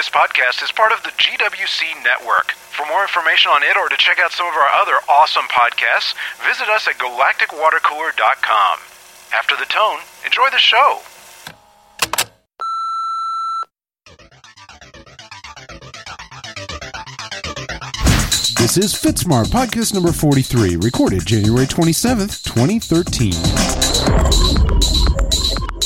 This podcast is part of the GWC network. For more information on it or to check out some of our other awesome podcasts, visit us at galacticwatercooler.com. After the tone, enjoy the show. This is Fitsmart, podcast number 43, recorded January 27th, 2013.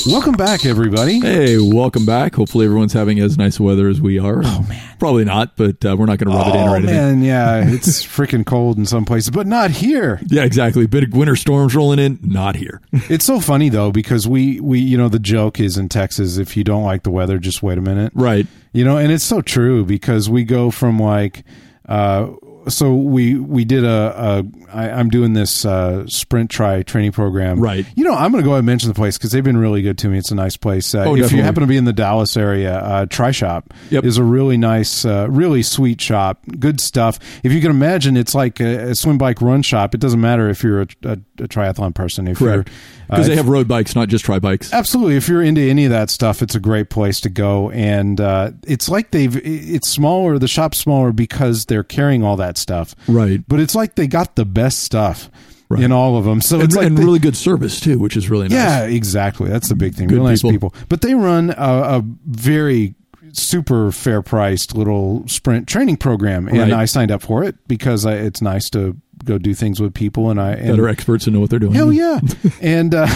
Welcome back, everybody. Hey, welcome back. Hopefully, everyone's having as nice weather as we are. Oh man, probably not, but uh, we're not going to rub it in or Oh, anything. man, yeah, it's freaking cold in some places, but not here. Yeah, exactly. Bit of winter storms rolling in. Not here. It's so funny, though, because we, we, you know, the joke is in Texas, if you don't like the weather, just wait a minute. right. You know, and it's so true because we go from like, uh, so we we did a, a I, I'm doing this uh, sprint tri training program. Right. You know, I'm going to go ahead and mention the place because they've been really good to me. It's a nice place. Uh, Oh, if you happen to be in the Dallas area, uh, Try Shop Yep. is a really nice, uh, really sweet shop. Good stuff. If you can imagine, it's like a, a swim bike run shop. It doesn't matter if you're a, a, a triathlon person. If Correct. you're Because uh, they have road bikes, not just tri bikes. Absolutely. If you're into any of that stuff, it's a great place to go. And uh, it's like they've, it's smaller, the shop's smaller because they're carrying all that stuff. Right. But it's like they got the best stuff Right. in all of them. So And, it's like and they- really good service too, which is really nice. yeah, exactly. That's the big thing. Good Real nice people. people. But they run a, a very super fair priced little sprint training program, and Right. I signed up for it because I, it's nice to go do things with people, and I and That are experts and know what they're doing. Hell yeah! and uh,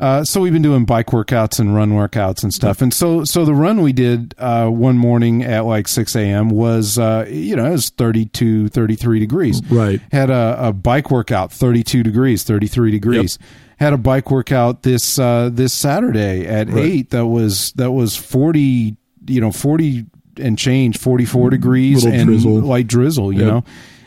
uh, so we've been doing bike workouts and run workouts and stuff. And so so the run we did uh, one morning at like six a.m. was uh, you know it was 32, 33 degrees. Right. Had a, a bike workout thirty two degrees, thirty three degrees. Had a bike workout this uh, this Saturday at Right. eight. That was that was forty. You know forty and change, forty four degrees Little and drizzle. light drizzle. You Yep. know.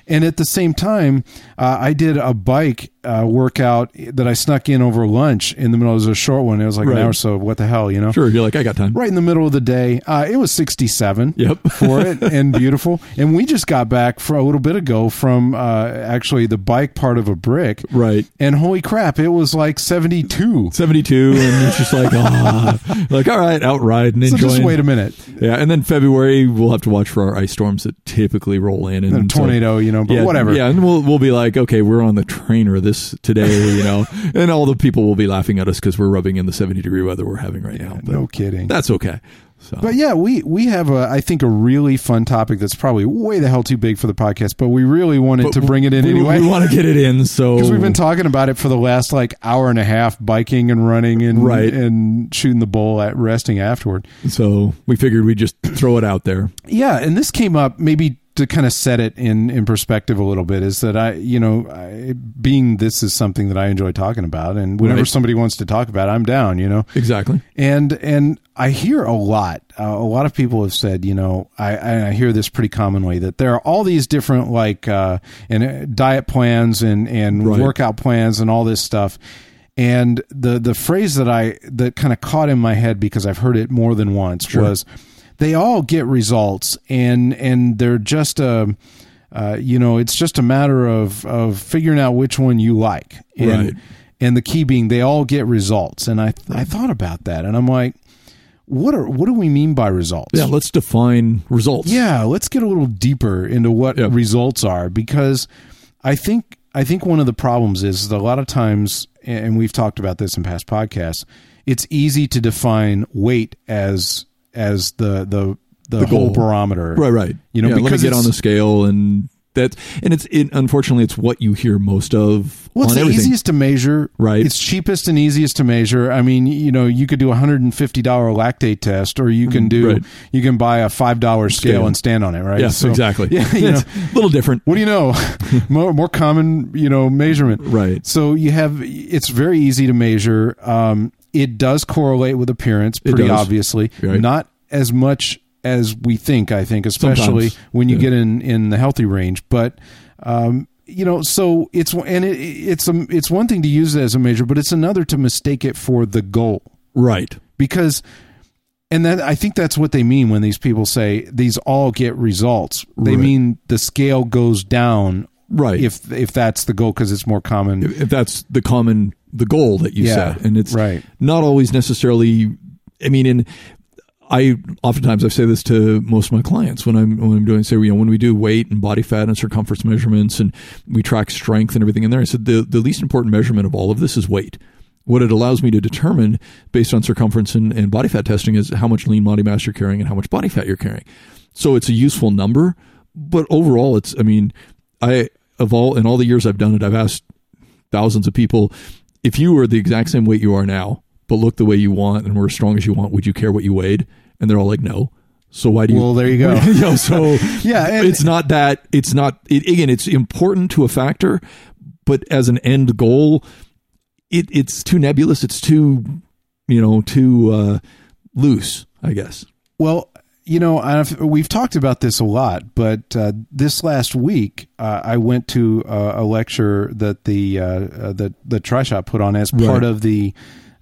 And at the same time, uh, I did a bike uh, workout that I snuck in over lunch in the middle. It was a short one. It was like Right. an hour. So what the hell, you know? Sure. You're like, I got time. Right in the middle of the day. Uh, it was 67 Yep. for it and beautiful. And we just got back for a little bit ago from uh, actually the bike part of a brick. Right. And holy crap, it was like 72. 72, and it's just like, ah, like, all right, outride and So enjoying. just wait a minute. Yeah, and then February we'll have to watch for our ice storms that typically roll in and A so- tornado, you know, but yeah, whatever. Yeah, and we'll we'll be like, okay, we're on the trainer this today, you know, and all the people will be laughing at us because we're rubbing in the seventy degree weather we're having right now. But No kidding. that's okay. So But yeah, we we have a I think a really fun topic that's probably way the hell too big for the podcast, but we really wanted But to bring it in we, anyway. We want to get it in, so because we've been talking about it for the last like hour and a half, biking and running and Right. and shooting the bull at resting afterward. so we figured we'd just throw it out there. Yeah, and this came up maybe to kind of set it in in perspective a little bit. Is that I you know I, being this is something that I enjoy talking about, and whenever Right. somebody wants to talk about, it, I'm down. You know. Exactly. and and I hear a lot. Uh, a lot of people have said, you know, I, I hear this pretty commonly that there are all these different like uh, and uh, diet plans and and Right. workout plans and all this stuff. And the the phrase that I that kind of caught in my head because I've heard it more than once was, they all get results and and they're just a. Uh, you know, it's just a matter of of figuring out which one you like, and, Right. and the key being they all get results. And I I thought about that, and I'm like, what are what do we mean by results? Yeah, let's define results. Yeah, let's get a little deeper into what Yeah. results are because I think I think one of the problems is that a lot of times, and we've talked about this in past podcasts, it's easy to define weight as as the the the, whole goal. barometer. Right, right. You know, yeah, let me because get on the scale and that and it's it, unfortunately it's what you hear most of Well, it's the everything. easiest to measure. Right. It's cheapest and easiest to measure. I mean, you know, you could do a hundred and fifty dollar lactate test, or you can do Mm, Right. you can buy a five dollar scale, Scale. and stand on it. Right. Yes, So, exactly. Yeah. You know, it's a little different. what do you know? more more common, you know, measurement. Right. So you have it's very easy to measure. Um, it does correlate with appearance, pretty obviously. Right. Not as much as we think. I think, especially Sometimes. when you Yeah. get in in the healthy range, but. Um, you know, so it's and it, it's a, it's one thing to use it as a measure, but it's another to mistake it for the goal Right. because and that I think that's what they mean when these people say these all get results. They Right. mean the scale goes down Right. if if that's the goal because it's more common. if if that's the common the goal that you Yeah, set and it's right. not always necessarily i mean in I oftentimes I say this to most of my clients when I'm when I'm doing say you know when we do weight and body fat and circumference measurements and we track strength and everything in there I said the the least important measurement of all of this is weight. What it allows me to determine based on circumference and, and body fat testing is how much lean body mass you're carrying and how much body fat you're carrying. So it's a useful number, but overall it's I mean I of all in all the years I've done it I've asked thousands of people if you were the exact same weight you are now but look the way you want and were as strong as you want, would you care what you weighed? And they're all like, no. So why do you? Well, there you go. you know, so Yeah, and- it's not that. It's not. It, again, it's important to a factor, but as an end goal, it it's too nebulous. It's too, you know, too uh, loose. I guess. Well, you know, I've, we've talked about this a lot, but uh, this last week uh, I went to uh, a lecture that the uh, uh, that the TriShop put on as part Right. of the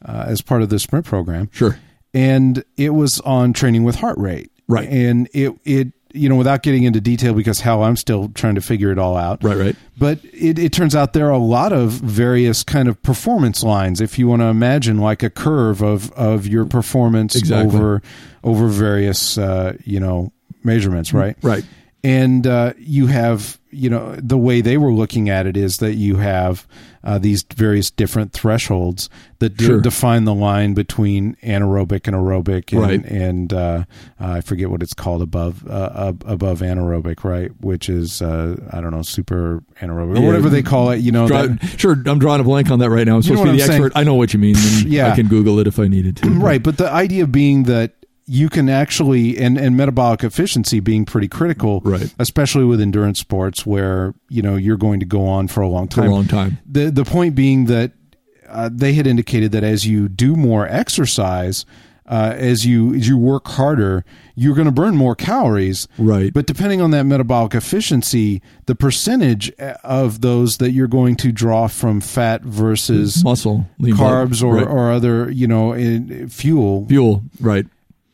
uh, as part of the sprint program, Sure. and it was on training with heart rate, Right. And it it you know without getting into detail because hell, I'm still trying to figure it all out, Right. Right. but it, it turns out there are a lot of various kind of performance lines. If you want to imagine like a curve of of your performance Exactly. over over various uh, you know measurements, right? Right. And uh, you have you know the way they were looking at it is that you have uh, these various different thresholds that Sure. define the line between anaerobic and aerobic, and, Right. and uh, I forget what it's called above uh, above anaerobic, right? Which is uh, I don't know super anaerobic or Yeah. whatever they call it. You know, Draw- that- sure. I'm drawing a blank on that right now. I'm You know supposed to be what the I'm expert. I know what you mean. Yeah. I can Google it if I needed to. right. But the idea being that you can actually and and metabolic efficiency being pretty critical, Right. Especially with endurance sports where you know you're going to go on for a long For time. a long time. the the point being that uh, they had indicated that as you do more exercise, uh, as you as you work harder, you're going to burn more calories. Right. But depending on that metabolic efficiency, the percentage uh, of those that you're going to draw from fat versus Muscle, carbs or, Right. or other you know in, fuel fuel. Right.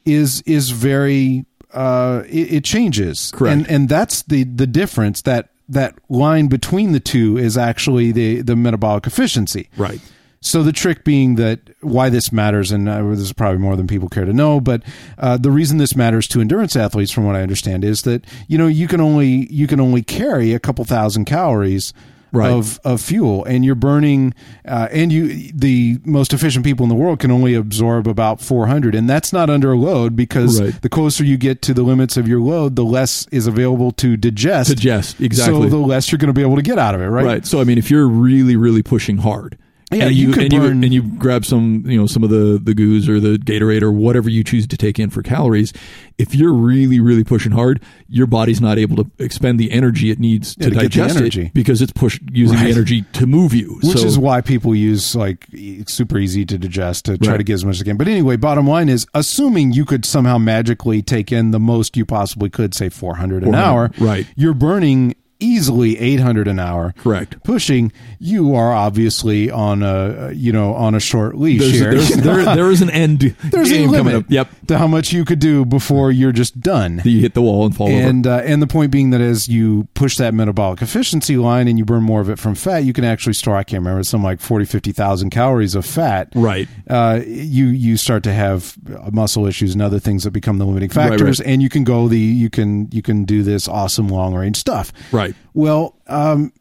Is is very uh it, it changes Correct. and and that's the the difference that that line between the two is actually the the metabolic efficiency Right. so the trick being that why this matters, and uh, this is probably more than people care to know, but uh, the reason this matters to endurance athletes, from what I understand, is that you know you can only you can only carry a couple thousand calories. Right. Of, of fuel and you're burning uh, and you the most efficient people in the world can only absorb about 400 and that's not under a load because Right. the closer you get to the limits of your load the less is available to digest Digest, exactly. so the less you're going to be able to get out of it right Right. So I mean, if you're really, really pushing hard, Yeah, and you you, could and you burn- and you grab some, you know, some of the the goos or the Gatorade or whatever you choose to take in for calories. If you're really, really pushing hard, your body's not able to expend the energy it needs Yeah, to, to digest energy. it because it's pushed using Right. the energy to move you. which so, is why people use like super easy to digest to try Right. to get as much as they can. But anyway, bottom line is, assuming you could somehow magically take in the most you possibly could, say 400 an hour, right. You're burning easily 800 an hour. correct. Pushing, you are obviously on a you know on a short leash There's, here. there's, there, there is an end There's a limit up. Yep. to how much you could do before you're just done. You hit the wall and fall over. And uh, and the point being that as you push that metabolic efficiency line and you burn more of it from fat, you can actually store I can't remember some like 40 50,000 calories of fat. Right. Uh, you you start to have muscle issues and other things that become the limiting Right, factors right. and you can go the you can you can do this awesome long range stuff. Right. Well, um,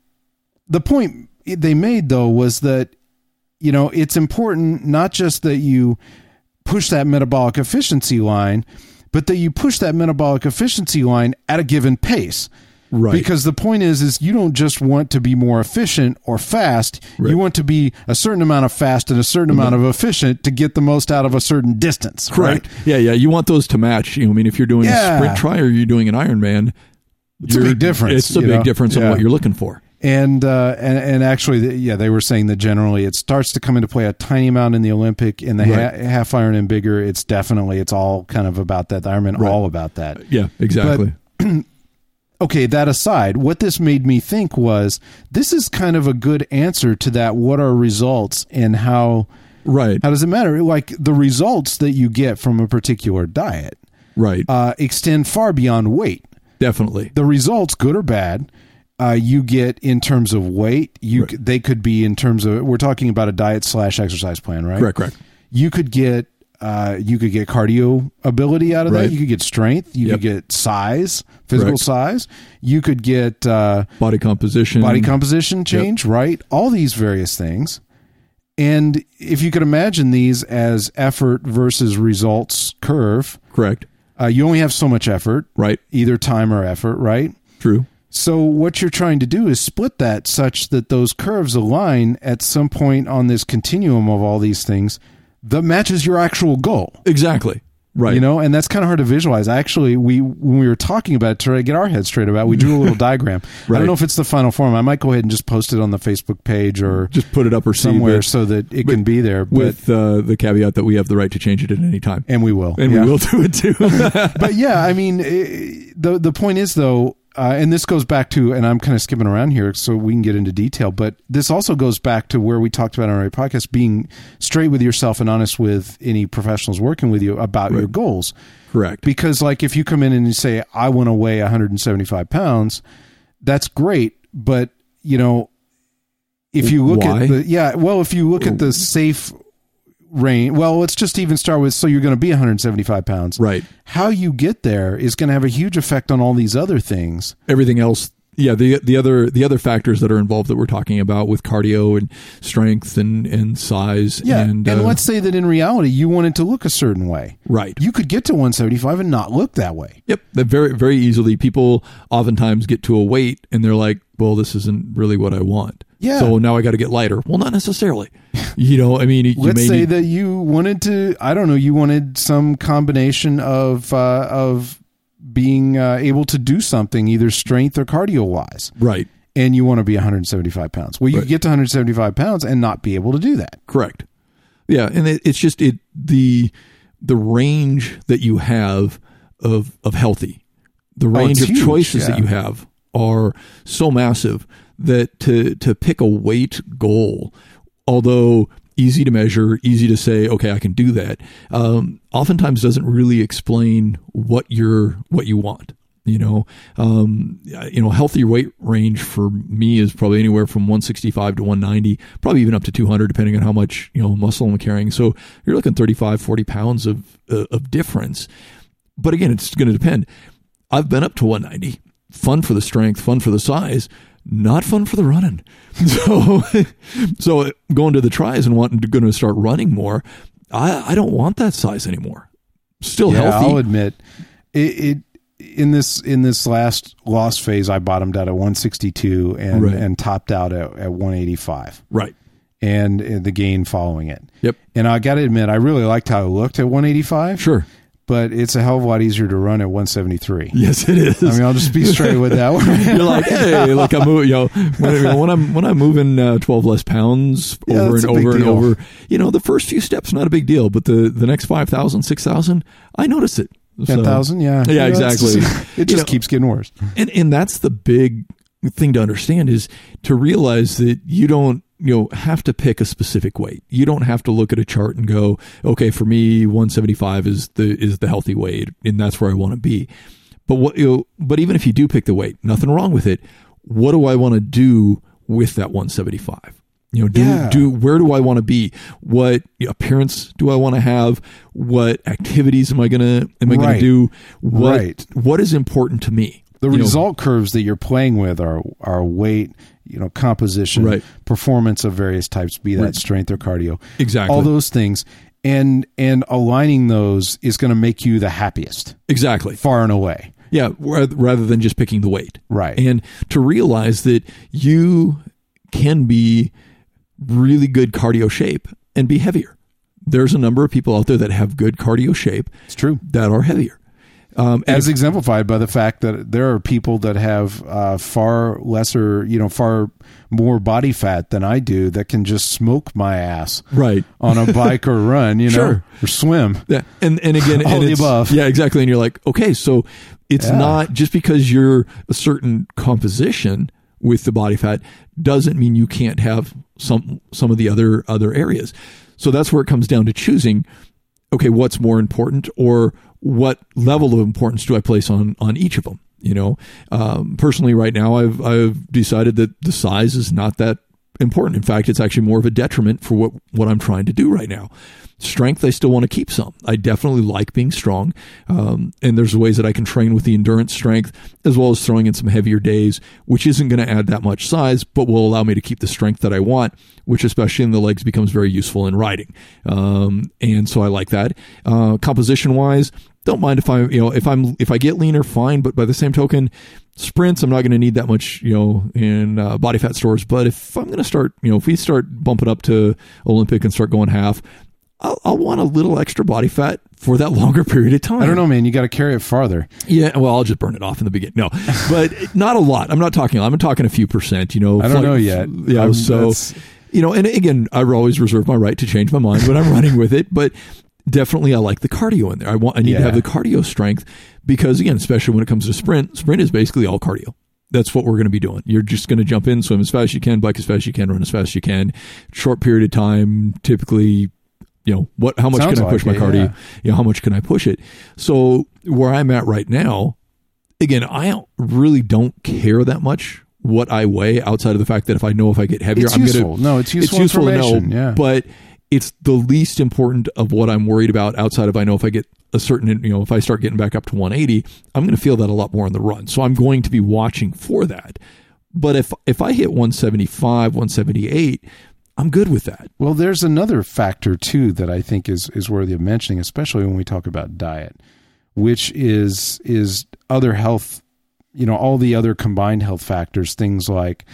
the point they made though was that you know it's important not just that you push that metabolic efficiency line, but that you push that metabolic efficiency line at a given pace. Right. Because the point is, is you don't just want to be more efficient or fast. Right. You want to be a certain amount of fast and a certain amount of efficient to get the most out of a certain distance. Correct. Right? Yeah, yeah. You want those to match. You know, I mean, if you're doing Yeah. a sprint tri or you're doing an Ironman, It's a big difference, It's a big know? difference Yeah. on what you're looking for. and uh, and and actually, yeah, they were saying that generally it starts to come into play a tiny amount in the Olympic, in the Right. ha- half iron and bigger. It's definitely it's all kind of about that. The Ironman Right. all about that. Yeah, exactly. Okay, that aside, what this made me think was this is kind of a good answer to that. What are results and how right. how does it matter? Like the results that you get from a particular diet Right. uh, extend far beyond weight. Definitely. the results, good or bad, uh, you get in terms of weight. You Right. they could be in terms of we're talking about a diet slash exercise plan, right? Correct. Correct. You could get uh, you could get cardio ability out of Right. that. You could get strength. You Yep. could get size, physical Correct. size. You could get uh, Body composition. body composition change, right? All these various things. And if you could imagine these as effort versus results curve, Correct. Uh, you only have so much effort, Right. either time or effort, right? True. So what you're trying to do is split that such that those curves align at some point on this continuum of all these things that matches your actual goal. Exactly. Right. You know, and that's kind of hard to visualize. Actually, we when we were talking about it to try to get our heads straight about, it, we drew a little diagram. I don't know if it's the final form. I might go ahead and just post it on the Facebook page or just put it up or somewhere that- so that it can be there. But with uh, the caveat that we have the right to change it at any time. and we will, And yeah. we will do it too. but yeah, I mean, eh, the the point is though, uh, and this goes back to, and I'm kind of skipping around here so we can get into detail, but this also goes back to where we talked about on our podcast, being straight with yourself and honest with any professionals working with you about your goals. Correct. Because, like, if you come in and you say, "I want to weigh 175 pounds," that's great, but you know, if you look Why? at the yeah, well, if you look at the safe range, well, let's just even start with so you're going to be 175 pounds, Right. How you get there is going to have a huge effect on all these other things. Everything else. Yeah, the the other the other factors that are involved that we're talking about with cardio and strength and and size Yeah, and, and, uh, let's say that in reality you wanted to look a certain way. right. You could get to 175 and not look that way. Yep, that very very easily. People oftentimes get to a weight and they're like, "Well, this isn't really what I want." Yeah. So now I got to get lighter. Well, not necessarily. you know, I mean, you Let's may say need, that you wanted to. I don't know. You wanted some combination of uh, of being uh, able to do something, either strength or cardio wise, right. and you want to be 175 pounds. Well, you Right. get to 175 pounds and not be able to do that. Correct. Yeah, and it, it's just it the the range that you have of of healthy, the range Oh, of huge, choices yeah. that you have are so massive that to to pick a weight goal, although easy to measure, easy to say, okay, I can do that. Um, oftentimes doesn't really explain what you're what you want. You know, um, you know, healthy weight range for me is probably anywhere from 165 to 190, probably even up to 200, depending on how much you know muscle I'm carrying. So you're looking 35, 40 pounds of uh, of difference. But again, it's going to depend. I've been up to 190. Fun for the strength, fun for the size, not fun for the running. So, so going to the tries and wanting to going to start running more, I, I don't want that size anymore. Still Yeah, healthy. I'll admit it, it. In this in this last loss phase, I bottomed out at 162 and Right. and topped out at, at 185, right. and, uh, the gain following it. Yep. And I got to admit, I really liked how it looked at 185. Sure. But it's a hell of a lot easier to run at 173. Yes, it is. I mean, I'll just be straight with that one. You're like, hey, look, I'm moving. You know, when, when I'm when I'm moving uh, 12 less pounds Yeah, over and over and deal. over. You know, the first few steps not a big deal, but the the next 5,000, 6,000, I notice it. So- Ten thousand, yeah, Yeah, You know, exactly. just- You it just know, keeps getting worse. and and that's the big thing to understand is to realize that you don't you know have to pick a specific weight. You don't have to look at a chart and go okay for me 175 is the is the healthy weight and that's where i want to be. But what you know, but even if you do pick the weight nothing wrong with it. What do i want to do with that 175 you know do Yeah. do where do i want to be? What appearance do i want to have? What activities am i going to am i gonna do? What Right. what is important to me The You know, result curves that you're playing with are are weight, you know, composition, Right. performance of various types, be that Right. strength or cardio, Exactly. all those things, and and aligning those is going to make you the happiest, Exactly. far and away. Yeah, rather than just picking the weight. Right. And to realize that you can be really good cardio shape and be heavier. There's a number of people out there that have good cardio shape It's true. that are heavier. Um, as exemplified by the fact that there are people that have uh, far lesser, you know, far more body fat than I do that can just smoke my ass right. on a bike or run, you know, Sure. or swim. Yeah, and and again, All and the it's- above. Yeah, exactly. And you're like, okay, so it's Yeah. not just because you're a certain composition with the body fat doesn't mean you can't have some some of the other other areas. So that's where it comes down to choosing. Okay, what's more important, or what level of importance do I place on on each of them? You know, um, personally, right now, I've I've decided that the size is not that important. In fact, it's actually more of a detriment for what, what I'm trying to do right now. Strength, I still want to keep some. I definitely like being strong. Um, and there's ways that I can train with the endurance strength as well as throwing in some heavier days, which isn't going to add that much size, but will allow me to keep the strength that I want, which especially in the legs becomes very useful in riding. Um, and so I like that. Uh, composition wise, don't mind if I, you know, if I'm, if I get leaner, fine. But by the same token, sprints, I'm not going to need that much, you know, in uh, body fat stores. But if I'm going to start, you know, if we start bumping up to Olympic and start going half, I'll, I'll, want a little extra body fat for that longer period of time. I don't know, man. You got to carry it farther. Yeah, well, I'll just burn it off in the beginning. No, but not a lot. I'm not talking. I'm talking a few percent. You know, I don't like, know yet. Yeah, I'm, so you know, and again, I always reserve my right to change my mind when I'm running with it, but definitely I like the cardio in there. I want I need yeah. to have the cardio strength because again, especially when it comes to sprint, sprint is basically all cardio. That's what we're going to be doing. You're just going to jump in, swim as fast as you can, bike as fast as you can, run as fast as you can. Short period of time, typically you know what how much Sounds can i push like my cardio yeah. you know how much can i push it so where i'm at right now again i really don't care that much what i weigh outside of the fact that if i know if i get heavier it's i'm useful. gonna no it's useful, it's useful to know yeah. but it's the least important of what i'm worried about outside of i know if i get a certain you know if i start getting back up to 180 i'm going to feel that a lot more on the run so i'm going to be watching for that but if if i hit 175 178 I'm good with that. Well, there's another factor too that I think is is worthy of mentioning, especially when we talk about diet, which is is other health, you know, all the other combined health factors, things like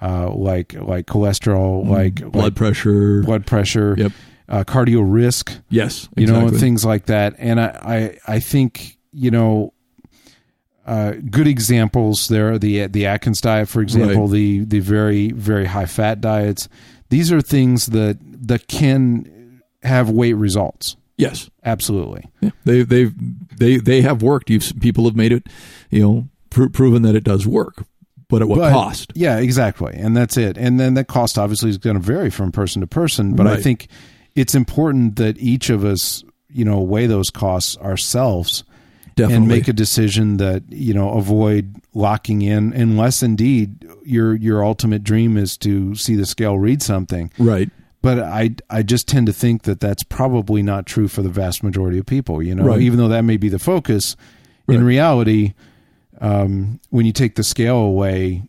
uh, like like cholesterol, mm, like blood like pressure, blood pressure, yep. uh, cardio risk, yes, exactly. you know, things like that. And I, I I think you know uh, good examples there. Are the the Atkins diet, for example, right. the the very very high fat diets these are things that that can have weight results. Yes, absolutely. Yeah. They they they they have worked. You've people have made it, you know, pr- proven that it does work. But at what but, cost? Yeah, exactly. And that's it. And then that cost obviously is going to vary from person to person. But right. I think it's important that each of us, you know, weigh those costs ourselves Definitely. and make a decision that you know avoid locking in unless indeed your your ultimate dream is to see the scale read something right but i i just tend to think that that's probably not true for the vast majority of people you know right. even though that may be the focus right. in reality um, when you take the scale away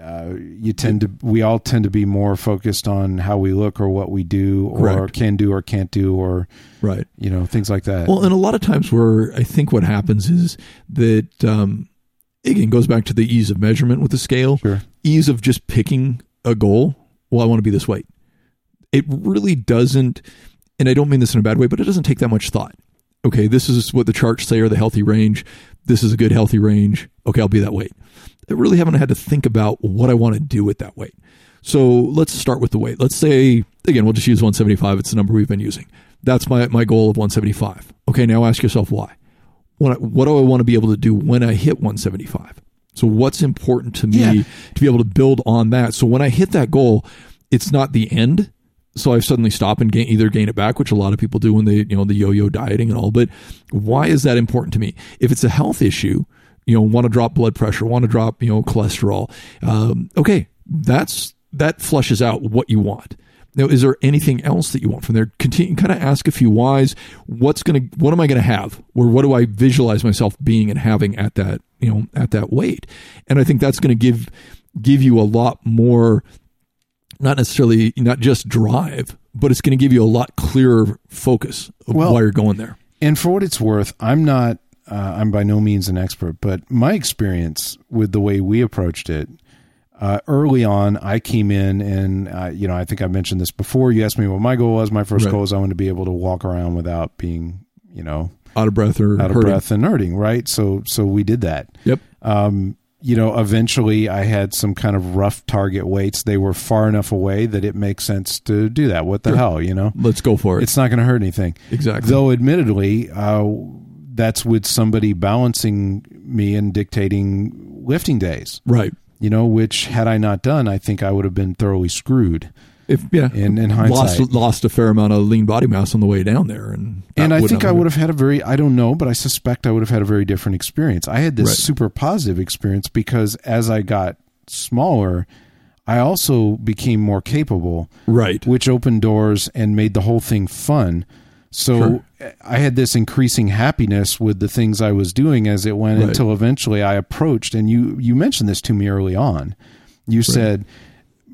uh, you tend to we all tend to be more focused on how we look or what we do or Correct. can do or can't do or right. you know things like that. Well and a lot of times where i think what happens is that um, again goes back to the ease of measurement with the scale. Sure. ease of just picking a goal well i want to be this weight. It really doesn't and i don't mean this in a bad way but it doesn't take that much thought. Okay this is what the charts say are the healthy range this is a good healthy range okay i'll be that weight I really haven't had to think about what I want to do with that weight. So let's start with the weight. Let's say, again, we'll just use 175. It's the number we've been using. That's my, my goal of 175. Okay, now ask yourself why. What, what do I want to be able to do when I hit 175? So, what's important to me yeah. to be able to build on that? So, when I hit that goal, it's not the end. So I suddenly stop and gain, either gain it back, which a lot of people do when they, you know, the yo-yo dieting and all. But why is that important to me? If it's a health issue, you know, want to drop blood pressure, want to drop, you know, cholesterol. Um, okay, that's that flushes out what you want. Now, is there anything else that you want from there? Continue, kind of ask a few whys. What's gonna, what am I gonna have, or what do I visualize myself being and having at that, you know, at that weight? And I think that's to give give you a lot more, not necessarily not just drive, but it's going to give you a lot clearer focus of well, why you're going there. And for what it's worth, I'm not uh, I'm by no means an expert, but my experience with the way we approached it, uh, early on, I came in and, uh, you know, I think I mentioned this before. You asked me what my goal was. My first right. goal was I wanted to be able to walk around without being, you know, out of breath or out of hurting. breath and hurting. Right. So, so we did that. Yep. Um, you know, eventually I had some kind of rough target weights. They were far enough away that it makes sense to do that. What the sure. hell, you know? Let's go for it. It's not going to hurt anything. Exactly. Though, admittedly, uh, that's with somebody balancing me and dictating lifting days. Right. You know, which had I not done, I think I would have been thoroughly screwed. If yeah, in, in hindsight, lost, lost a fair amount of lean body mass on the way down there, and and I think I would have had a very I don't know, but I suspect I would have had a very different experience. I had this right. super positive experience because as I got smaller, I also became more capable, Right. which opened doors and made the whole thing fun. So I had this increasing happiness with the things I was doing as it went Right. until eventually I approached and you you mentioned this to me early on. You said,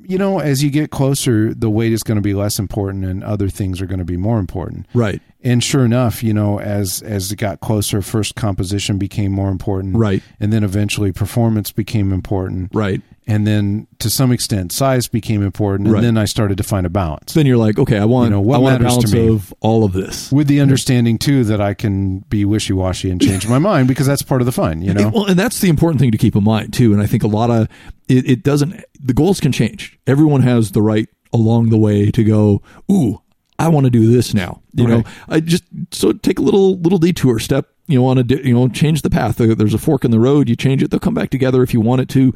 you know, as you get closer, the weight is going to be less important and other things are going to be more important. Right. And sure enough, you know, as as it got closer, first composition became more important, Right. And then eventually performance became important, Right. And then to some extent, size became important, and Right. then I started to find a balance. Then you're like, okay, I want, You know, what I want matters to me? of all of this. with the understanding too that I can be wishy washy and change my mind because that's part of the fun, you know. Well, and that's the important thing to keep in mind too. And I think a lot of it, it doesn't. The goals can change. Everyone has the right along the way to go. Ooh, I want to do this now. You know, I just so take a little little detour step. You know, on a you know change the path. There's a fork in the road. You change it. They'll come back together if you want it to.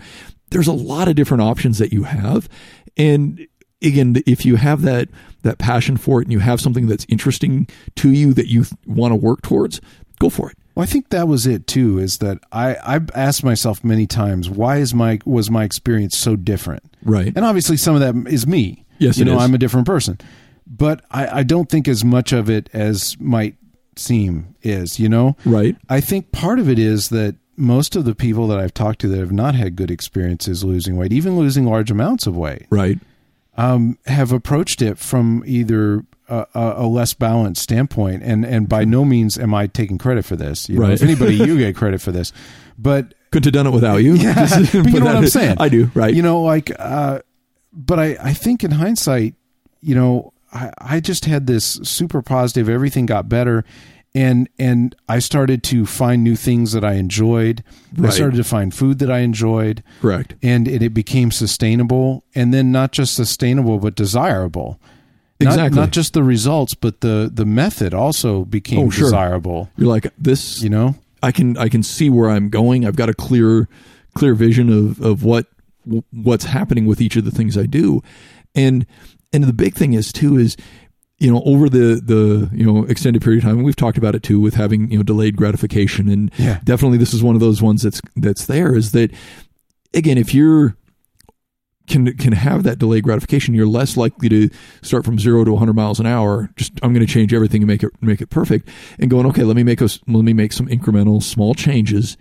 There's a lot of different options that you have, and again, if you have that that passion for it and you have something that's interesting to you that you want to work towards, go for it. Well, I think that was it too. Is that I I've asked myself many times why is my was my experience so different? Right. And obviously, some of that is me. Yes, you know, is. I'm a different person, but I, I don't think as much of it as might seem is. You know, Right. I think part of it is that most of the people that I've talked to that have not had good experiences losing weight, even losing large amounts of weight, Right. um, have approached it from either a, a, less balanced standpoint, and and by no means am I taking credit for this. You know, Right. if anybody, you get credit for this, but Couldn't have done it without you. yeah, but you know what I'm saying. I do. Right. You know, like, uh, but I I think in hindsight, you know, I I just had this super positive. Everything got better. And and I started to find new things that I enjoyed. I started to find food that I enjoyed Correct. and it, it became sustainable and then not just sustainable but desirable not, Exactly. not just the results but the the method also became Oh, sure. desirable You're like this. you know I can I can see where I'm going. I've got a clear clear vision of of what what's happening with each of the things I do, and and the big thing is too is you know over the the you know extended period of time we've talked about it too with having you know delayed gratification and Yeah. definitely this is one of those ones that's that's there is that again if you're can can have that delayed gratification you're less likely to start from 0 to 100 miles an hour just I'm going to change everything and make it make it perfect and going okay let me make us let me make some incremental small changes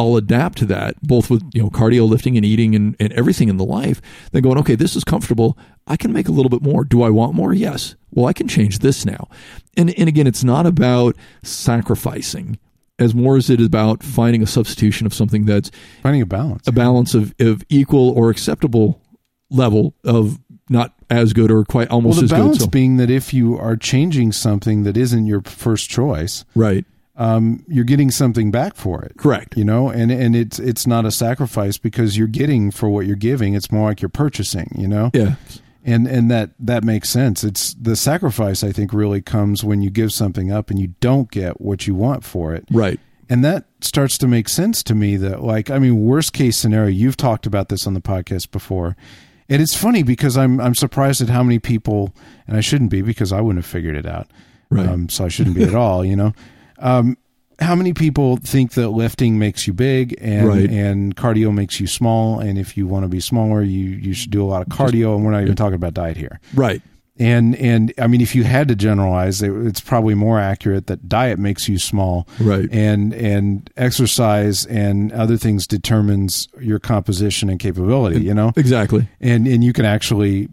I'll adapt to that, both with you know cardio, lifting, and eating, and, and everything in the life. Then going, okay, this is comfortable. I can make a little bit more. Do I want more? Yes. Well, I can change this now. And and again, it's not about sacrificing as more as it is about finding a substitution of something that's finding a balance a balance of, of equal or acceptable level of not as good or quite well almost the as balance good. So, being that if you are changing something that isn't your first choice right. Um, you're getting something back for it Correct. you know and and it's it's not a sacrifice because you're getting for what you're giving it's more like you're purchasing you know Yeah. and and that that makes sense it's the sacrifice i think really comes when you give something up and you don't get what you want for it Right. and that starts to make sense to me that like i mean worst case scenario you've talked about this on the podcast before and it's funny because i'm i'm surprised at how many people and i shouldn't be because i wouldn't have figured it out Right. um, so i shouldn't be at all you know um, how many people think that lifting makes you big and Right. and cardio makes you small and if you want to be smaller you you should do a lot of cardio and we're not even talking about diet here Right. and and I mean, if you had to generalize, it, it's probably more accurate that diet makes you small, Right. And and exercise and other things determines your composition and capability. You know, Exactly. and and you can actually,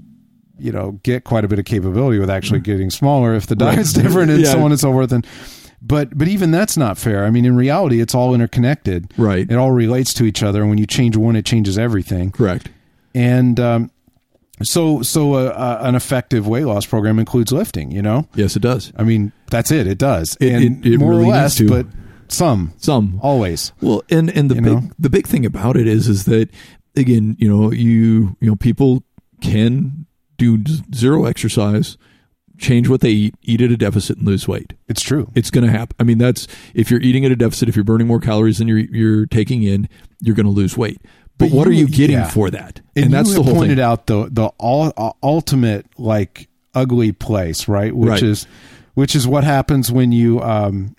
you know, get quite a bit of capability with actually getting smaller if the Mm. Right. diet's different and Yeah. so on and so forth. And but but even that's not fair. I mean, in reality, it's all interconnected. Right. It all relates to each other, and when you change one, it changes everything Correct. and um, so so uh, uh, an effective weight loss program includes lifting you know Yes, it does. i mean that's it it does It- and it- it more really or less to. but some Some always Well, and and the You big know? the big thing about it is is that again, you know, you you know, people can do zero exercise, change what they eat, eat at a deficit, and lose weight. it's true It's going to happen. I mean, that's if you're eating at a deficit, if you're burning more calories than you're you're taking in, you're going to lose weight. But, But what you- are you getting yeah. for that? and, that's you the whole pointed thing. out the the all, uh, ultimate like ugly place right which Right. is which is what happens when you um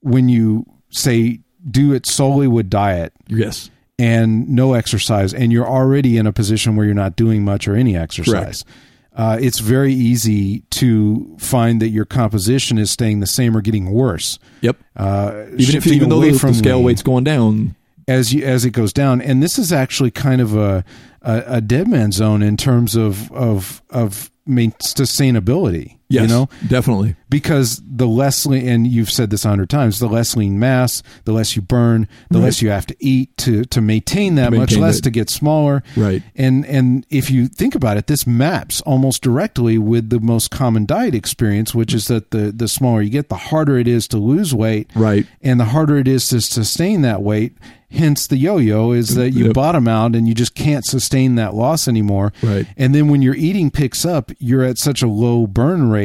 when you say do it solely with diet Yes. and no exercise, and you're already in a position where you're not doing much or any exercise. Uh, it's very easy to find that your composition is staying the same or getting worse. Yep. Uh, Even if even though the, from the scale weight's going down, as you as it goes down, and this is actually kind of a a, a dead man zone in terms of of of main, sustainability. Yes, You know, definitely. because the less lean, and you've said this a hundred times, the less lean mass, the less you burn, the Right. less you have to eat to to maintain that, To much less that. to get smaller. Right. And and if you think about it, this maps almost directly with the most common diet experience, which is that the the smaller you get, the harder it is to lose weight. Right. And the harder it is to sustain that weight. Hence the yo-yo is that you Yep. bottom out and you just can't sustain that loss anymore. Right. And then when your eating picks up, you're at such a low burn rate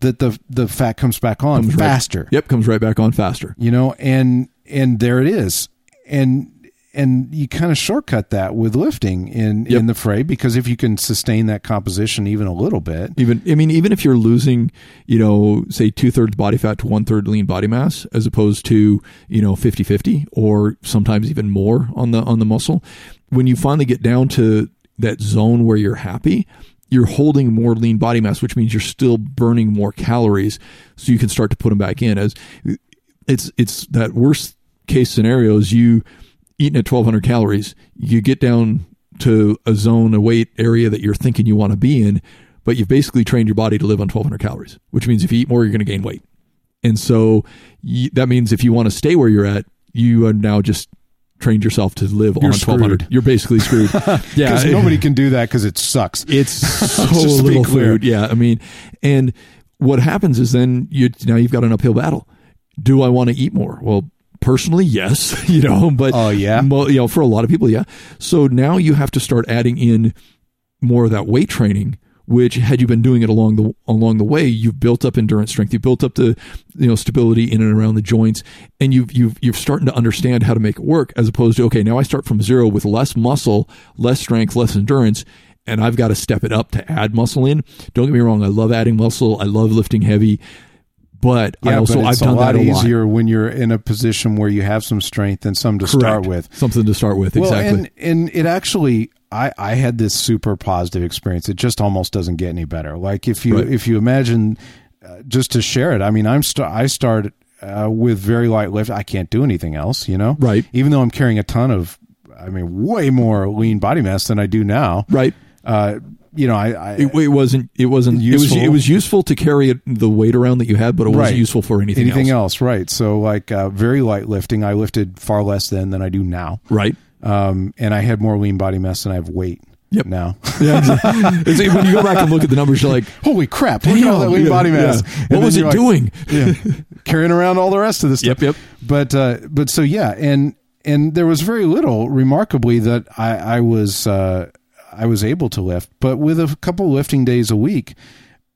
that the the fat comes back on Comes right- faster. Yep, comes right back on faster. You know, and and there it is. And and you kind of shortcut that with lifting in Yep. in the fray because if you can sustain that composition even a little bit, Even I mean, even if you're losing, you know, say two thirds body fat to one third lean body mass, as opposed to you know 50-50 or sometimes even more on the on the muscle, when you finally get down to that zone where you're happy, you're holding more lean body mass, which means you're still burning more calories, so you can start to put them back in. As it's it's that worst case scenario is you eating at 1200 calories, you get down to a zone, a weight area that you're thinking you want to be in, but you've basically trained your body to live on 1200 calories, which means if you eat more, you're going to gain weight. And so you, that means if you want to stay where you're at, you are now just trained yourself to live on 1200. You're basically screwed. yeah. because nobody can do that because it sucks. It's so little food. Yeah, I mean, and what happens is then you now you've got an uphill battle. Do I want to eat more? Well, personally, yes, you know, but Oh, yeah? you know, for a lot of people, yeah. So now you have to start adding in more of that weight training. Which, had you been doing it along the along the way, you've built up endurance strength, you've built up the you know stability in and around the joints, and you've you've you're starting to understand how to make it work. As opposed to okay, now I start from zero with less muscle, less strength, less endurance, and I've got to step it up to add muscle in. Don't get me wrong, I love adding muscle, I love lifting heavy, but I also but I've it's done a lot that a lot. easier when you're in a position where you have some strength and some to Correct. start with. something to start with. Well, exactly. and and it actually, I I had this super positive experience. It just almost doesn't get any better. Like if you Right. if you imagine, uh, just to share it. I mean, I'm st- I started uh, with very light lift. I can't do anything else. You know, Right. Even though I'm carrying a ton of, I mean, way more lean body mass than I do now. right. Uh, you know, I, I It, it wasn't. It wasn't. It Useful. was. It was useful to carry it, the weight around that you had, but it wasn't Right. useful for anything, anything else. else. right? So like uh, very light lifting. I lifted far less then than I do now. Right. Um, and I had more lean body mass than I have weight. Yep. Now. Yeah. exactly. It's when you go back and look at the numbers, you're like, Holy crap! Look at all that lean yeah, body mass. yeah. What was it like, doing? yeah, carrying around all the rest of this stuff. Yep, yep. But uh, but so yeah, and and there was very little, remarkably, that I I was uh, I was able to lift. But with a couple lifting days a week,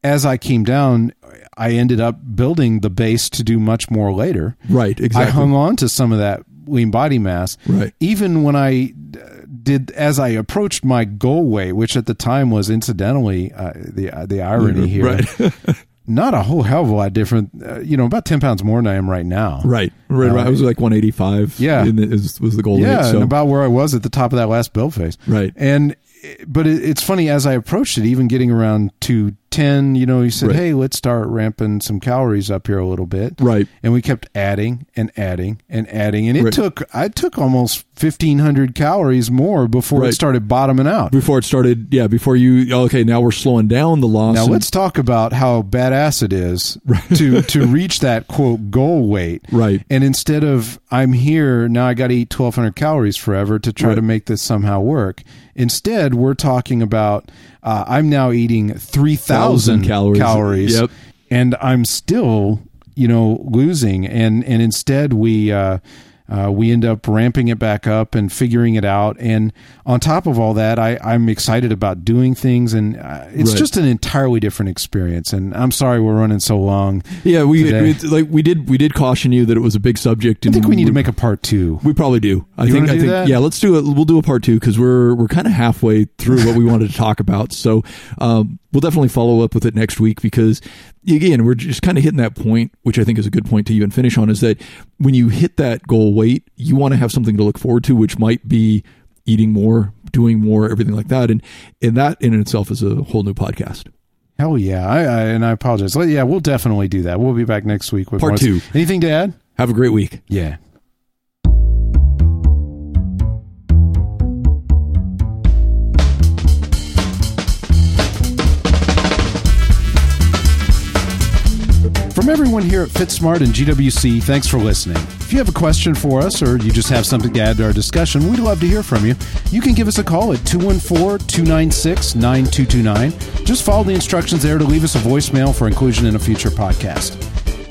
as I came down, I ended up building the base to do much more later. right. Exactly. I hung on to some of that lean body mass. Right. Even when I uh, did, as I approached my goal weight, which at the time was incidentally uh, the uh, the irony here. Right. not a whole hell of a lot different. Uh, you know, about ten pounds more than I am right now. Right, right, uh, right. I was like one eighty five. Yeah, the, is, was the goal. Yeah, weight, so. and about where I was at the top of that last build phase. Right, and but it, it's funny as I approached it, even getting around to. 10, you know, he said, right. hey, let's start ramping some calories up here a little bit. Right. And we kept adding and adding and adding. And it right. took, I took almost 1,500 calories more before right. it started bottoming out. Before it started, yeah, before you, okay, now we're slowing down the loss. Now and, let's talk about how badass it is to, to reach that quote goal weight. Right. And instead of, I'm here, now I got to eat 1,200 calories forever to try to make this somehow work. Instead, we're talking about, uh, I'm now eating 3,000 calories. calories Yep. and I'm still, you know, losing. And and instead we uh, uh, we end up ramping it back up and figuring it out. And on top of all that, I, I'm excited about doing things, and uh, it's Right. just an entirely different experience. And I'm sorry we're running so long. Yeah. We, we like we did. We did caution you that it was a big subject. I think we need to make a part two. We probably do. I You think. I do think. that? Yeah, let's do it. We'll do a part two because we're we're kind of halfway through what we wanted to talk about. So, um, we'll definitely follow up with it next week because again, we're just kind of hitting that point, which I think is a good point to even finish on, is that when you hit that goal weight, you want to have something to look forward to, which might be eating more, doing more, everything like that, and and that in itself is a whole new podcast. Hell yeah! I, I, and I apologize. Yeah, we'll definitely do that. We'll be back next week with Part more. two. Anything to add? Have a great week. Yeah. From everyone here at FitSmart and GWC, thanks for listening. If you have a question for us or you just have something to add to our discussion, we'd love to hear from you. You can give us a call at 214 296 9229. Just follow the instructions there to leave us a voicemail for inclusion in a future podcast.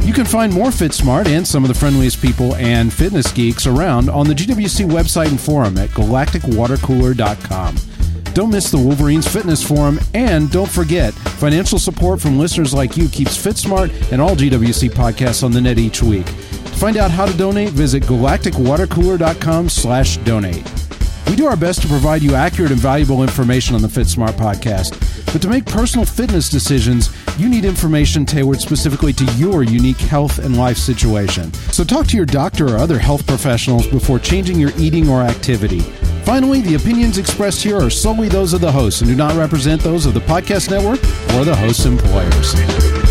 You can find more FitSmart and some of the friendliest people and fitness geeks around on the GWC website and forum at galacticwatercooler.com. Don't miss the Wolverines Fitness Forum, and don't forget, financial support from listeners like you keeps FitSmart and all GWC podcasts on the net each week. To find out how to donate, visit galacticwatercooler.com slash donate. We do our best to provide you accurate and valuable information on the FitSmart podcast. But to make personal fitness decisions, you need information tailored specifically to your unique health and life situation. So talk to your doctor or other health professionals before changing your eating or activity. Finally, the opinions expressed here are solely those of the hosts and do not represent those of the podcast network or the host's employers.